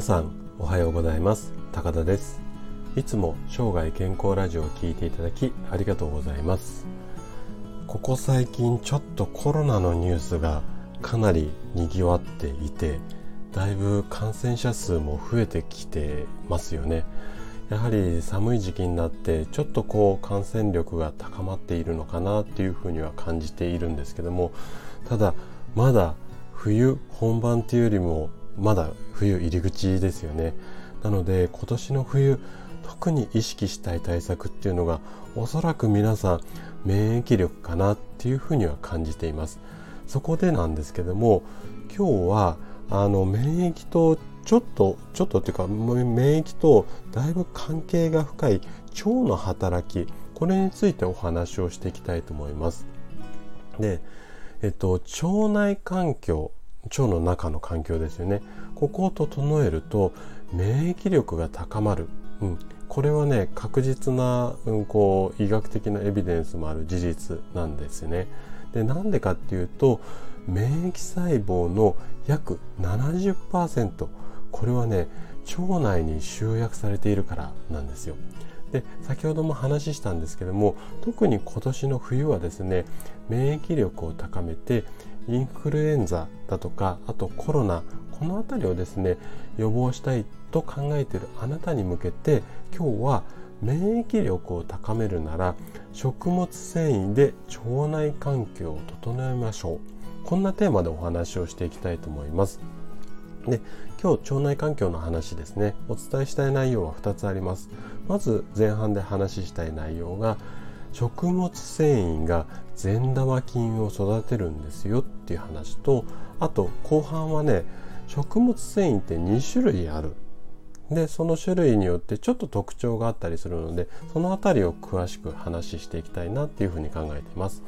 さんおはようございます。高田です。いつも生涯健康ラジオを聴いていただきありがとうございます。ここ最近ちょっとコロナのニュースがかなり賑わっていてだいぶ感染者数も増えてきてますよね。やはり寒い時期になってちょっとこう感染力が高まっているのかなっていうふうには感じているんですけどもただまだ冬本番っていうよりもまだ冬入り口ですよね。なので今年の冬特に意識したい対策っていうのがおそらく皆さん免疫力かなっていうふうには感じています。そこでなんですけども今日はあの免疫とちょっとちょっとっていうか免疫とだいぶ関係が深い腸の働きこれについてお話をしていきたいと思います。でえっと腸内環境腸の中の環境ですよね。ここを整えると免疫力が高まる、うん、これはね確実な、うん、こう医学的なエビデンスもある事実なんですね。でなんでかっていうと免疫細胞の約70%これはね腸内に集約されているからなんですよ。で先ほども話したんですけども特に今年の冬はですね免疫力を高めてインフルエンザだとかあとコロナこの辺りをですね予防したいと考えているあなたに向けて今日は免疫力を高めるなら食物繊維で腸内環境を整えましょう。こんなテーマでお話をしていきたいと思います。で今日腸内環境の話ですね。お伝えしたい内容は2つあります。まず前半で話したい内容が食物繊維が善玉菌を育てるんですよっていう話とあと後半はね食物繊維って2種類あるでその種類によってちょっと特徴があったりするのでその辺りを詳しく話していきたいなっていうふうに考えています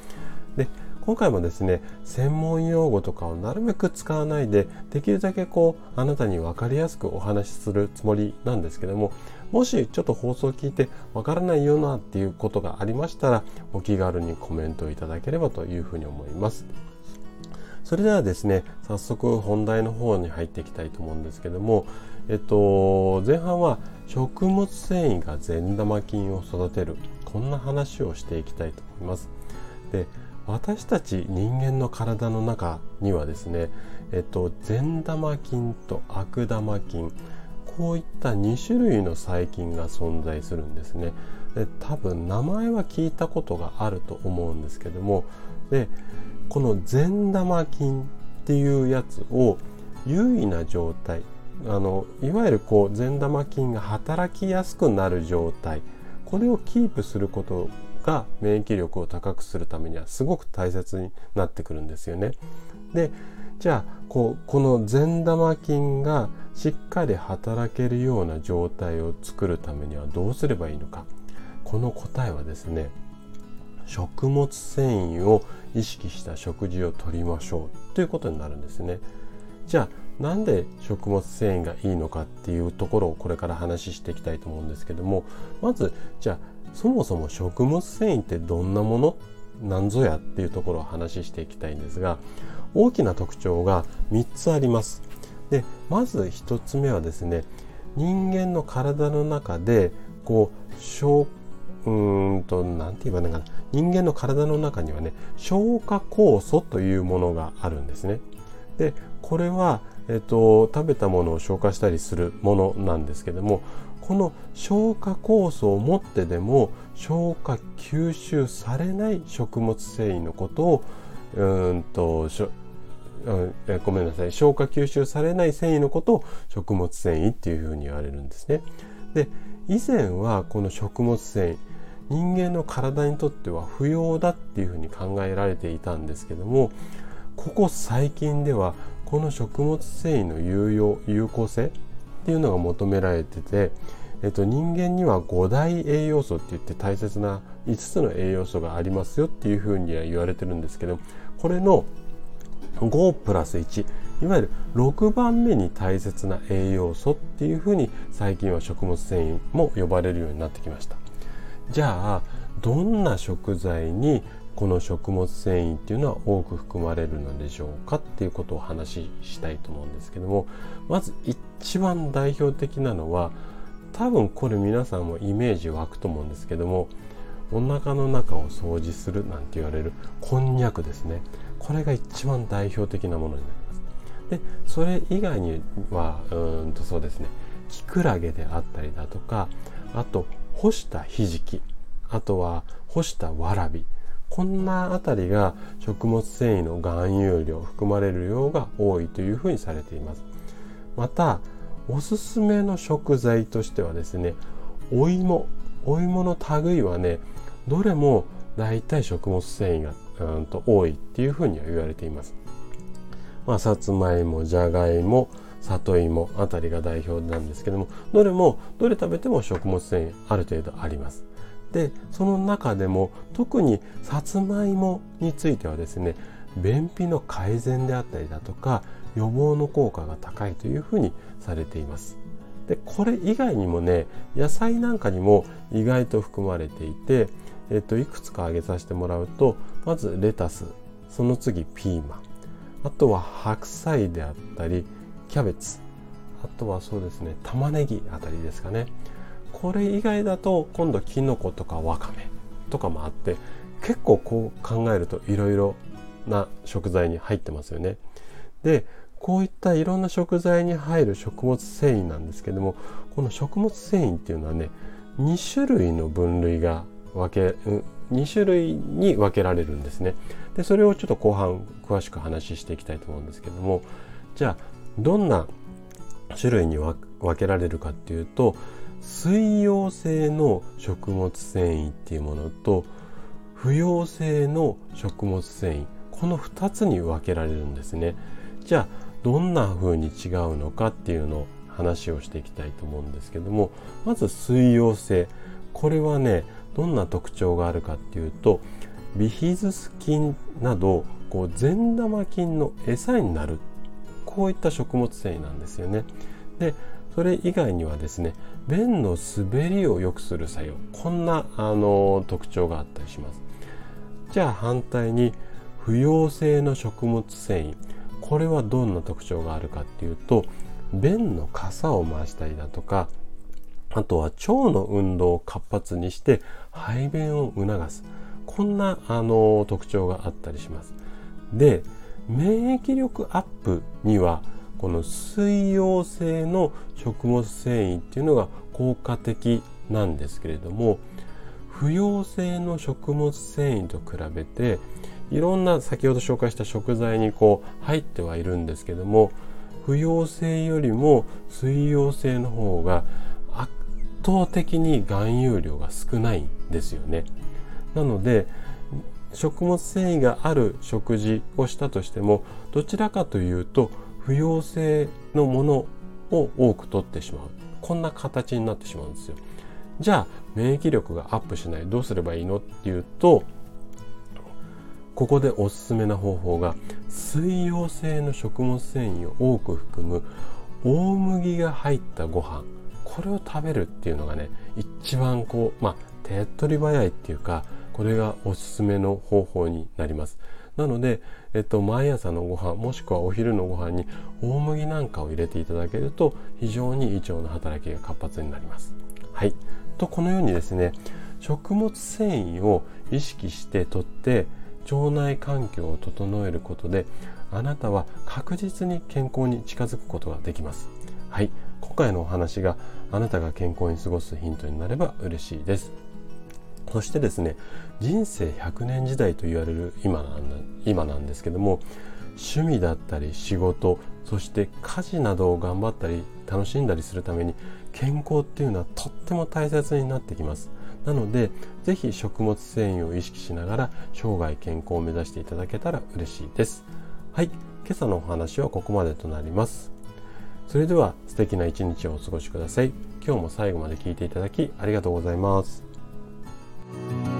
で今回もですね専門用語とかをなるべく使わないでできるだけこうあなたに分かりやすくお話しするつもりなんですけどももしちょっと放送を聞いてわからないよなっていうことがありましたらお気軽にコメントいただければというふうに思います。それではですね早速本題の方に入っていきたいと思うんですけども、えっと、前半は食物繊維が善玉菌を育てるこんな話をしていきたいと思います。で私たち人間の体の中にはですね、えっと、善玉菌と悪玉菌こういった2種類の細菌が存在するんですねで多分名前は聞いたことがあると思うんですけどもでこの善玉菌っていうやつを優位な状態あのいわゆるこう善玉菌が働きやすくなる状態これをキープすることが免疫力を高くするためにはすごく大切になってくるんですよね。でじゃあこうこの善玉菌がしっかり働けるような状態を作るためにはどうすればいいのかこの答えはですね食物繊維を意識した食事をとりましょうということになるんですね。じゃあなんで食物繊維がいいのかっていうところをこれから話していきたいと思うんですけどもまずじゃあそもそも食物繊維ってどんなものなんぞやっていうところを話していきたいんですが大きな特徴が3つあります。でまず1つ目はですね人間の体の中でこう消うんと何て言えばいいのかな人間の体の中にはね消化酵素というものがあるんですね。でこれは、えっと、食べたものを消化したりするものなんですけどもこの消化酵素を持ってでも消化吸収されない食物繊維のことをうんとえごめんなさい消化吸収されない繊維のことを食物繊維っていうふうに言われるんですね。で以前はこの食物繊維人間の体にとっては不要だっていうふうに考えられていたんですけどもここ最近ではこの食物繊維の有用有効性っていうのが求められてて、えっと、人間には5大栄養素って言って大切な5つの栄養素がありますよっていうふうには言われてるんですけどこれの5プラス1いわゆる6番目に大切な栄養素っていうふうに最近は食物繊維も呼ばれるようになってきました。じゃあどんな食材にこの食物繊維っていうのは多く含まれるのでしょうかっていうことをお話ししたいと思うんですけどもまず一番代表的なのは多分これ皆さんもイメージ湧くと思うんですけどもお腹の中を掃除するなんて言われるこんにゃくですね。これが一番代表的なものになります。でそれ以外にはうんとそうですねキクラゲであったりだとかあと干したひじきあとは干したわらび。こんなあたりが食物繊維の含有量含まれる量が多いというふうにされています。またおすすめの食材としてはですねお芋。お芋の類はねどれも大体食物繊維がうんと多いっていうふうには言われています。まあ、さつまいもじゃがいも里芋あたりが代表なんですけどもどれもどれ食べても食物繊維ある程度あります。でその中でも特にさつまいもについてはですね便秘の改善であったりだとか予防の効果が高いというふうにされています。でこれ以外にもね野菜なんかにも意外と含まれていて、えっと、いくつか挙げさせてもらうとまずレタスその次ピーマンあとは白菜であったりキャベツ。あとはそうですね玉ねぎあたりですかね。これ以外だと今度きのことかわかめとかもあって結構こう考えるといろいろな食材に入ってますよね。でこういったいろんな食材に入る食物繊維なんですけどもこの食物繊維っていうのはね2種類の分類が分け2種類に分けられるんですね。でそれをちょっと後半詳しく話していきたいと思うんですけどもじゃあどんな種類に分けられるかっていうと水溶性の食物繊維っていうものと不溶性の食物繊維。この2つに分けられるんですね。じゃあどんな風に違うのかっていうのを話をしていきたいと思うんですけどもまず水溶性。これはねどんな特徴があるかっていうとビフィズス菌などこう善玉菌の餌になるこういった食物繊維なんですよね。でそれ以外にはですね便の滑りを良くする作用こんなあの特徴があったりします。じゃあ反対に不溶性の食物繊維これはどんな特徴があるかっていうと便の傘を回したりだとかあとは腸の運動を活発にして排便を促すこんなあの特徴があったりしますで免疫力アップにはこの水溶性の食物繊維っていうのが効果的なんですけれども不溶性の食物繊維と比べていろんな先ほど紹介した食材にこう入ってはいるんですけども不溶性よりも水溶性の方が圧倒的に含有量が少ないんですよね。なので食物繊維がある食事をしたとしてもどちらかというと不溶性のものを多く取ってしまうこんな形になってしまうんですよ。じゃあ免疫力がアップしないどうすればいいのっていうとここでおすすめな方法が水溶性の食物繊維を多く含む大麦が入ったご飯これを食べるっていうのがね一番こうまあ手っ取り早いっていうかこれがおすすめの方法になります。なので、えっと、毎朝のご飯もしくはお昼のご飯に大麦なんかを入れていただけると非常に胃腸の働きが活発になります。はい。とこのようにですね食物繊維を意識してとって腸内環境を整えることであなたは確実に健康に近づくことができます。はい。今回のお話があなたが健康に過ごすヒントになれば嬉しいです。そしてですね人生100年時代と言われる今なん今なんですけども趣味だったり仕事そして家事などを頑張ったり楽しんだりするために健康っていうのはとっても大切になってきます。なので是非食物繊維を意識しながら生涯健康を目指していただけたら嬉しいです。はい今朝のお話はここまでとなります。それでは素敵な一日をお過ごしください。今日も最後まで聞いていただきありがとうございます。Bye.